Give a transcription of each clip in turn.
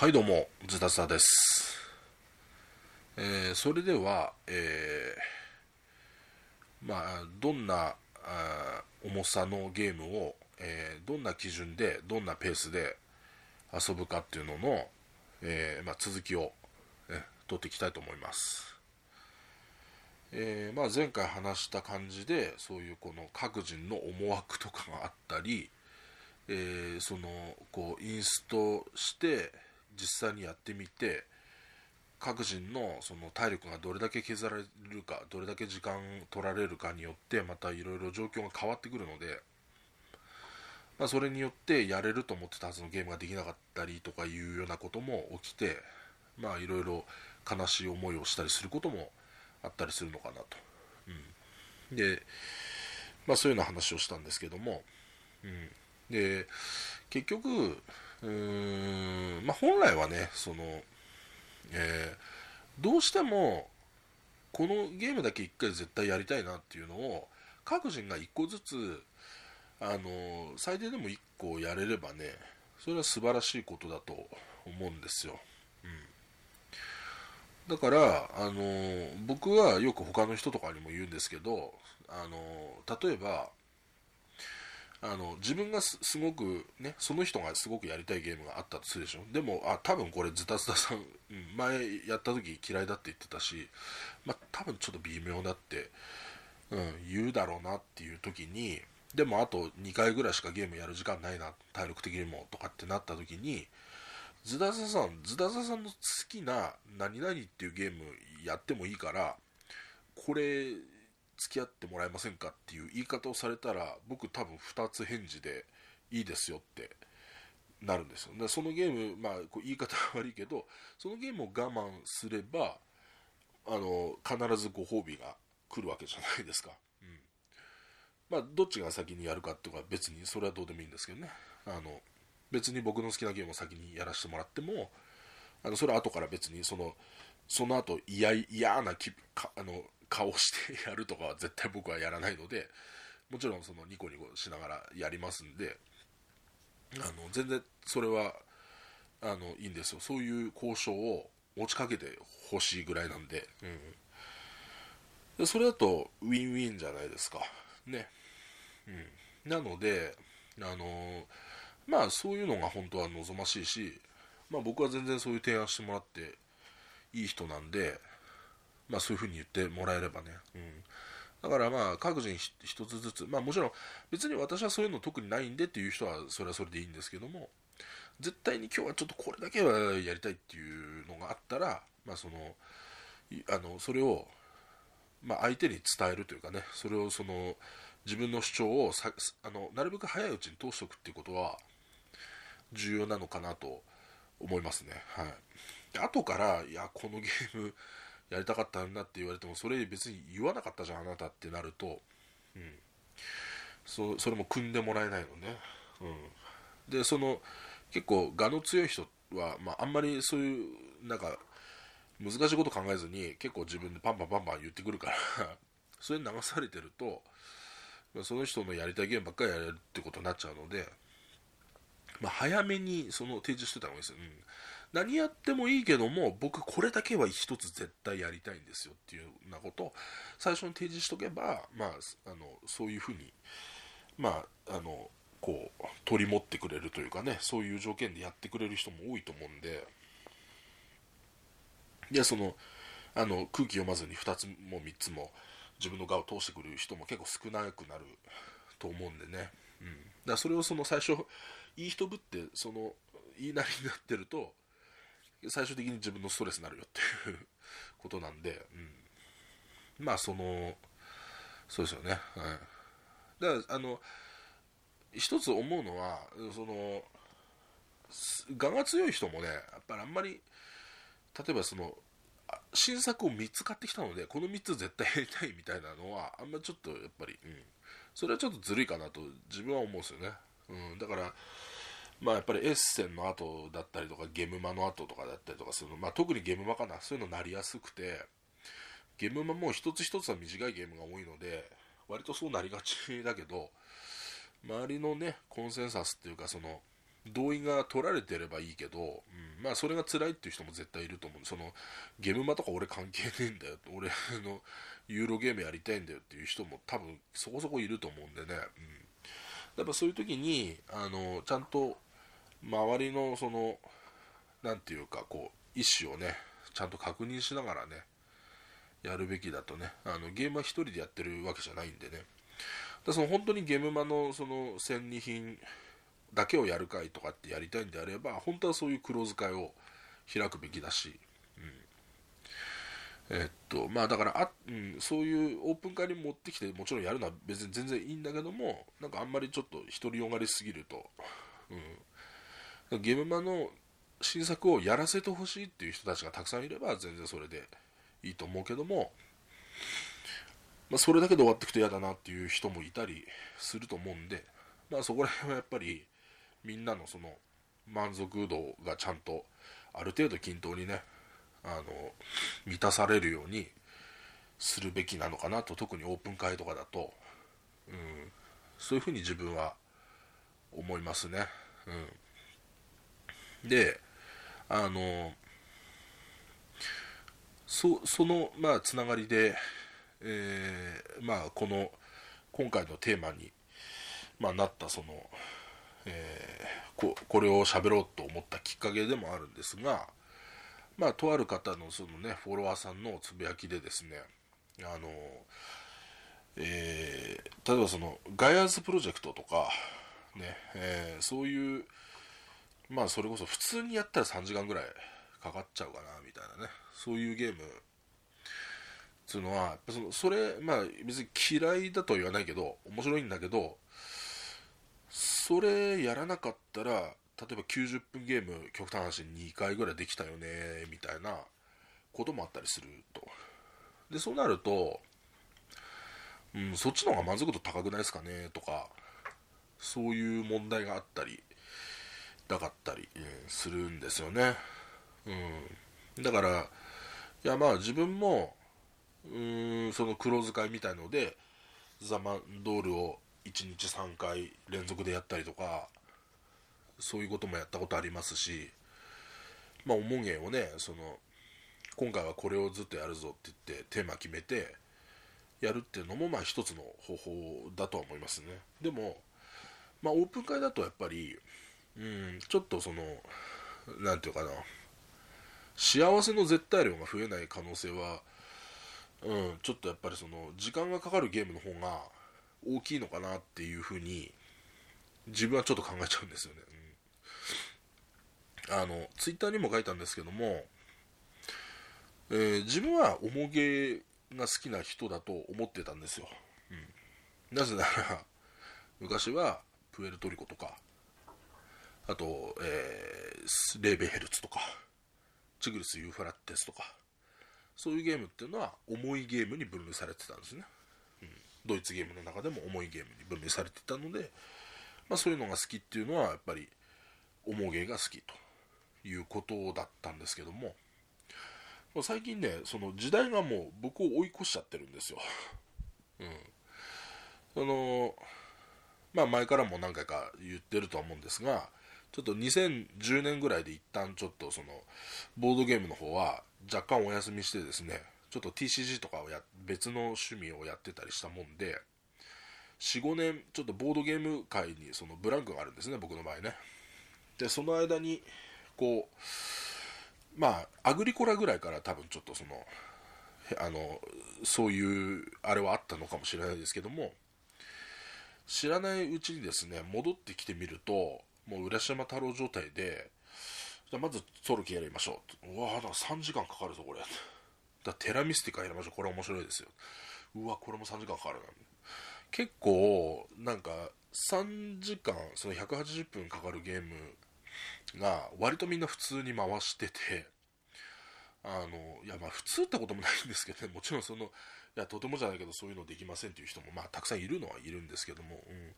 はいどうも、ズタズタです。えーそれでは、えーまあ、どんなあ重さのゲームを、えーどんな基準で、どんなペースで遊ぶかっていうのの、えまあ、続きを、え取っていきたいと思います。えまあ、前回話した感じで、そういうこの各人の思惑とかがあったり、えそのこうインストして実際にやってみて各人のその体力がどれだけ削られるかどれだけ時間取られるかによってまたいろいろ状況が変わってくるので、まあ、それによってやれると思ってたはずのゲームができなかったりとかいうようなことも起きてまあいろいろ悲しい思いをしたりすることもあったりするのかなと、うん、で、まあ、そういうような話をしたんですけども、うん、で結局うーん、まあ、本来はねその、えーどうしてもこのゲームだけ1回絶対やりたいなっていうのを各人が1個ずつあの最低でも1個やれればねそれは素晴らしいことだと思うんですよ、うん、だからあの僕はよく他の人とかにも言うんですけどあの例えばあの自分がすごくねその人がすごくやりたいゲームがあったとするでしょ？でもあ多分これズタズタさん、前やった時嫌いだって言ってたしまあ多分ちょっと微妙だって、うん、言うだろうなっていう時にでもあと2回ぐらいしかゲームやる時間ないな体力的にもとかってなった時にズダザさんズダザさんの好きな何々っていうゲームやってもいいからこれ付き合ってもらえませんかっていう言い方をされたら僕多分2つ返事でいいですよってなるんですよ。でそのゲームまあこう言い方は悪いけどそのゲームを我慢すればあの必ずご褒美が来るわけじゃないですか、うん、まあどっちが先にやるかとか別にそれはどうでもいいんですけどね。あの別に僕の好きなゲームを先にやらせてもらってもあのそれは後から別にそのその後嫌嫌な気かあの顔してやるとかは絶対僕はやらないのでもちろんそのニコニコしながらやりますんであの全然それはあのいいんですよ。そういう交渉を持ちかけてほしいぐらいなんで,、うん、でそれだとウィンウィンじゃないですか。ね、うん、なのであのまあそういうのが本当は望ましいし、まあ、僕は全然そういう提案してもらっていい人なんでまあそういうふうに言ってもらえればね、うん、だからまあ各人ひ一つずつ。まあもちろん別に私はそういうの特にないんでっていう人はそれはそれでいいんですけども絶対に今日はちょっとこれだけはやりたいっていうのがあったらまあそのあのそれをまあ相手に伝えるというかねそれをその自分の主張をさあのなるべく早いうちに通しておくっていうことは重要なのかなと思いますね。はい。後からいやこのゲームやりたかったんだって言われてもそれ別に言わなかったじゃんあなたってなると、うん、そそれも組んでもらえないのね、うん、でその結構我の強い人は、まあ、あんまりそういうなんか難しいこと考えずに結構自分でパンパンパンパン言ってくるから それに流されてると、その人のやりたいゲームばっかりやれるってことになっちゃうので、まあ、早めにその提示してた方がいいですよ、うん。何やってもいいけども僕これだけは一つ絶対やりたいんですよっていうようなことを最初に提示しとけば、まあ、あのそういうふうに、まあ、あのこう取り持ってくれるというかねそういう条件でやってくれる人も多いと思うんででそのあの空気読まずに2つも3つも自分の側を通してくる人も結構少なくなると思うんでね、うん、だからそれをその最初いい人ぶってその言いなりになってると最終的に自分のストレスになるよっていうことなんで、うん、まあそのそうですよね、はい、だからあの一つ思うのはその我が強い人もねやっぱりあんまり例えばその新作を3つ買ってきたのでこの3つ絶対やりたいみたいなのはあんまりちょっとやっぱり、うん、それはちょっとずるいかなと自分は思うんですよね、うん、だからまあやっぱりエッセンの後だったりとかゲームマの後とかだったりとかするの、まあ、特にゲームマかな。そういうのなりやすくてゲームマも一つ一つは短いゲームが多いので割とそうなりがちだけど周りのねコンセンサスっていうかその同意が取られてればいいけど、うん、まあそれが辛いっていう人も絶対いると思うそのゲームマとか俺関係ねえんだよ俺のユーロゲームやりたいんだよっていう人も多分そこそこいると思うんでね、うん、やっぱそういう時にあのちゃんと周りのその何て言うかこう意思をねちゃんと確認しながらねやるべきだとね。あのゲームは1人でやってるわけじゃないんでね。だその本当にゲームマのその戦利品だけをやるかいとかってやりたいんであれば本当はそういう黒使いを開くべきだし、うん、えっとまあだからあ、うん、そういうオープン会に持ってきてもちろんやるのは別に全然いいんだけどもなんかあんまりちょっと独りよがりすぎると、うん、ゲームマの新作をやらせてほしいっていう人たちがたくさんいれば全然それでいいと思うけども、まあ、それだけで終わってくと嫌だなっていう人もいたりすると思うんで、まあ、そこら辺はやっぱりみんなのその満足度がちゃんとある程度均等にねあの満たされるようにするべきなのかなと特にオープン会とかだと、うん、そういうふうに自分は思いますね。うん、であのそのまあつながりで、えー、まあこの今回のテーマに、まあ、なったそのえー、ここれを喋ろうと思ったきっかけでもあるんですが、まあ、とある方のその、ね、フォロワーさんのつぶやきでですねあの、えー、例えばそのガイアーズプロジェクトとか、ねえー、そういうまあそれこそ普通にやったら3時間ぐらいかかっちゃうかなみたいなね。そういうゲーム。っていうのはそのそれまあ別に嫌いだとは言わないけど面白いんだけどそれやらなかったら例えば90分ゲーム極端な話2回ぐらいできたよねみたいなこともあったりすると。でそうなると、うん、そっちの方が満足度高くないですかねとかそういう問題があったりなかったり、するんですよね、うん、だからいやまあ自分もうんその黒使いみたいのでザ・マンドールを1日3回連続でやったりとかそういうこともやったことありますしまあおもげをねその今回はこれをずっとやるぞって言ってテーマ決めてやるっていうのもまあ一つの方法だとは思いますね。でもまあオープン会だとやっぱりうんちょっとその何て言うかな。幸せの絶対量が増えない可能性はうんちょっとやっぱりその時間がかかるゲームの方が大きいのかなっていうふうに自分はちょっと考えちゃうんですよね、うん、あのツイッターにも書いたんですけども、えー、自分は重げが好きな人だと思ってたんですよ、うん、なぜなら昔はプエルトリコとかあと、えー、レーベヘルツとかチグリス・ユーファラッテスとかそういうゲームっていうのは重いゲームに分類されてたんですね。うん。ドイツゲームの中でも重いゲームに分類されてたので、まあ、そういうのが好きっていうのはやっぱり重ゲーが好きということだったんですけども最近ねその時代がもう僕を追い越しちゃってるんですよ、うん、そのまあ前からも何回か言ってるとは思うんですがちょっと2010年ぐらいで一旦ちょっとそのボードゲームの方は若干お休みしてですねちょっと TCG とかをや別の趣味をやってたりしたもんで45年ちょっとボードゲーム界にそのブランクがあるんですね僕の場合ね。でその間にこうまあアグリコラぐらいから多分ちょっとそのあのそういうあれはあったのかもしれないですけども知らないうちにですね戻ってきてみるともう浦島太郎状態でじゃまずソロキやりましょう。うわだから3時間かかるぞこれ。だテラミスティカやりましょう。これ面白いですよ。うわこれも3時間かかるな。結構なんか3時間その180分かかるゲームが割とみんな普通に回しててあのいやまあ普通ってこともないんですけどね。もちろんそのいやとてもじゃないけどそういうのできませんっていう人もまあたくさんいるのはいるんですけども、うん、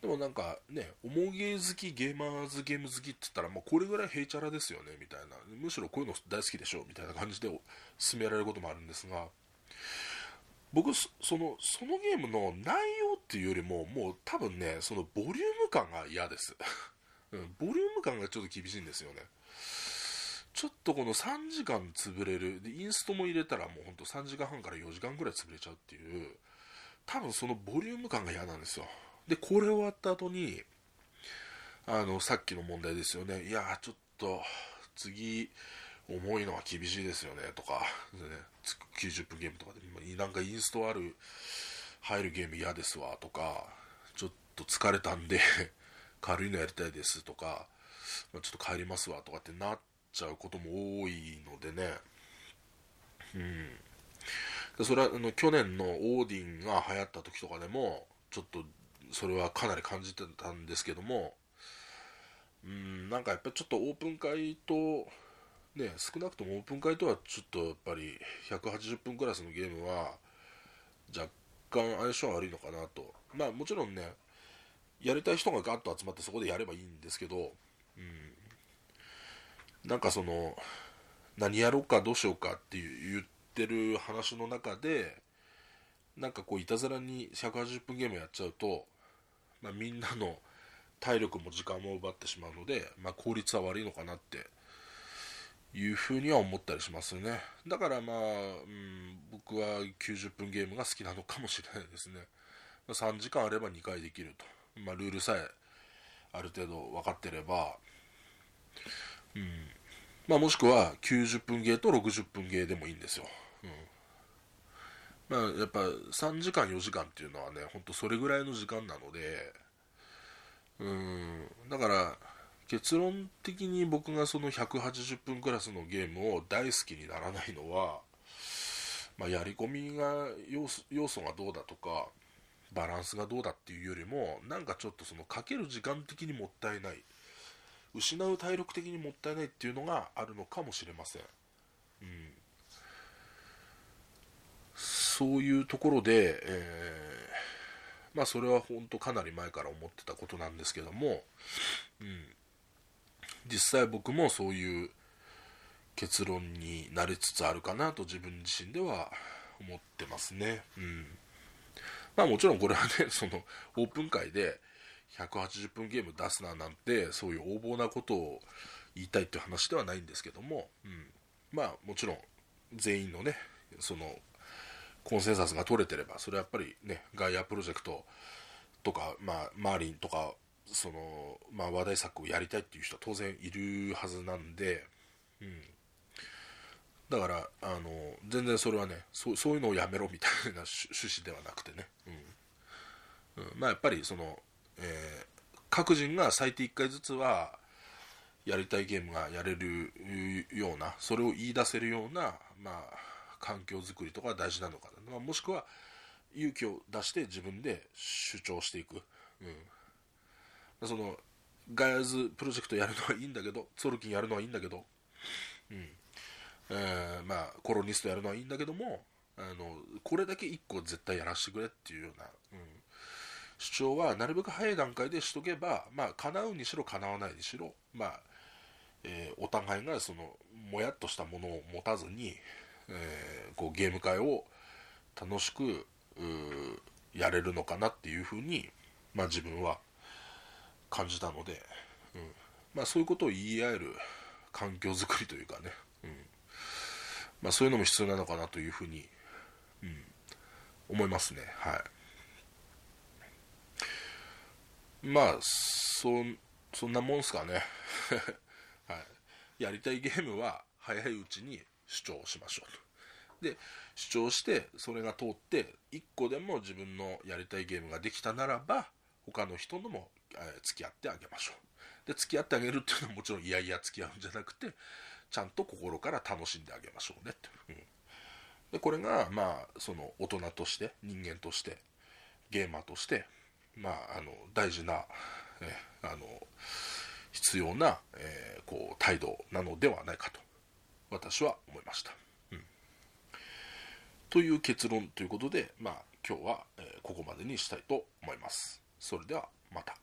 でもなんかね重ゲー好きゲーマーズゲーム好きって言ったらもうこれぐらいヘイチャラですよねみたいな。むしろこういうの大好きでしょみたいな感じで進められることもあるんですが僕そのそのゲームの内容っていうよりももう多分ねそのボリューム感が嫌です。うん、ボリューム感がちょっと厳しいんですよね。ちょっとこの3時間潰れるでインストも入れたらもうほんと3時間半から4時間ぐらい潰れちゃうっていう多分そのボリューム感が嫌なんですよ。でこれ終わった後にあのさっきの問題ですよね。いやちょっと次重いのは厳しいですよね。とか、ね、90分ゲームとかでなんかインストある入るゲーム嫌ですわ。とかちょっと疲れたんで 軽いのやりたいです。とか、ま、ちょっと帰りますわ。とかってなっちゃうことも多いのでね。うん。それはあの去年のオーディンが流行った時とかでもちょっとそれはかなり感じてたんですけどもうんなんかやっぱちょっとオープン会とね少なくともオープン会とはちょっとやっぱり180分クラスのゲームは若干相性悪いのかなと。まあもちろんねやりたい人がガッと集まってそこでやればいいんですけど、うん、なんかその何やろうかどうしようかっていう言ってる話の中でなんかこういたずらに180分ゲームやっちゃうと、まあ、みんなの体力も時間も奪ってしまうので、まあ、効率は悪いのかなっていうふうには思ったりしますね。だからまあ、うん、僕は90分ゲームが好きなのかもしれないですね。3時間あれば2回できると、まあ、ルールさえある程度分かってれば、うん。まあ、もしくは90分ゲーと60分ゲーでもいいんですよ、うん。まあ、やっぱ3時間4時間っていうのはねほんとそれぐらいの時間なのでうん。だから結論的に僕がその180分クラスのゲームを大好きにならないのは、まあ、やり込みが要素がどうだとかバランスがどうだっていうよりもなんかちょっとそのかける時間的にもったいない失う体力的にもったいないっていうのがあるのかもしれません、うん、そういうところで、えー、まあそれは本当かなり前から思ってたことなんですけども、うん、実際僕もそういう結論になりつつあるかなと自分自身では思ってますね。うん。まあもちろんこれはね、そのオープン会で180分ゲーム出すななんてそういう横暴なことを言いたいっていう話ではないんですけども、うん、まあもちろん全員のね、そのコンセンサスが取れてれば、それはやっぱりね、ガイアプロジェクトとか、まあ、マーリンとかその、まあ、話題作をやりたいっていう人は当然いるはずなんで、うん、だからあの全然それはねそういうのをやめろみたいな趣旨ではなくてね、うん、うん、まあやっぱりその、えー、各人が最低1回ずつはやりたいゲームがやれるようなそれを言い出せるような、まあ、環境づくりとか大事なのかな、まあ、もしくは勇気を出して自分で主張していく、うん。そのガイアズプロジェクトやるのはいいんだけどソルキンやるのはいいんだけど、うん。えー、まあコロニストやるのはいいんだけどもあのこれだけ1個絶対やらせてくれっていうような、うん、主張はなるべく早い段階でしとけばまあ叶うにしろ叶わないにしろまあ、えー、お互いがそのもやっとしたものを持たずに、えー、こうゲーム会を楽しくやれるのかなっていうふうに、まあ、自分は感じたので、うん。まあ、そういうことを言い合える環境づくりというかね、うん。まあ、そういうのも必要なのかなというふうに、うん、思いますね。はい。まあそそんなもんすかね、はい、やりたいゲームは早いうちに主張しましょうと。で主張してそれが通って1個でも自分のやりたいゲームができたならば他の人のもえ付き合ってあげましょう。で付き合ってあげるっていうのはもちろんいやいや付き合うんじゃなくてちゃんと心から楽しんであげましょうねって、うん、でこれがまあその大人として人間としてゲーマーとしてまああの大事な、えあの必要な、えー、こう態度なのではないかと。私は思いました、うん、という結論ということでまあ今日は、え、ここまでにしたいと思います。それではまた。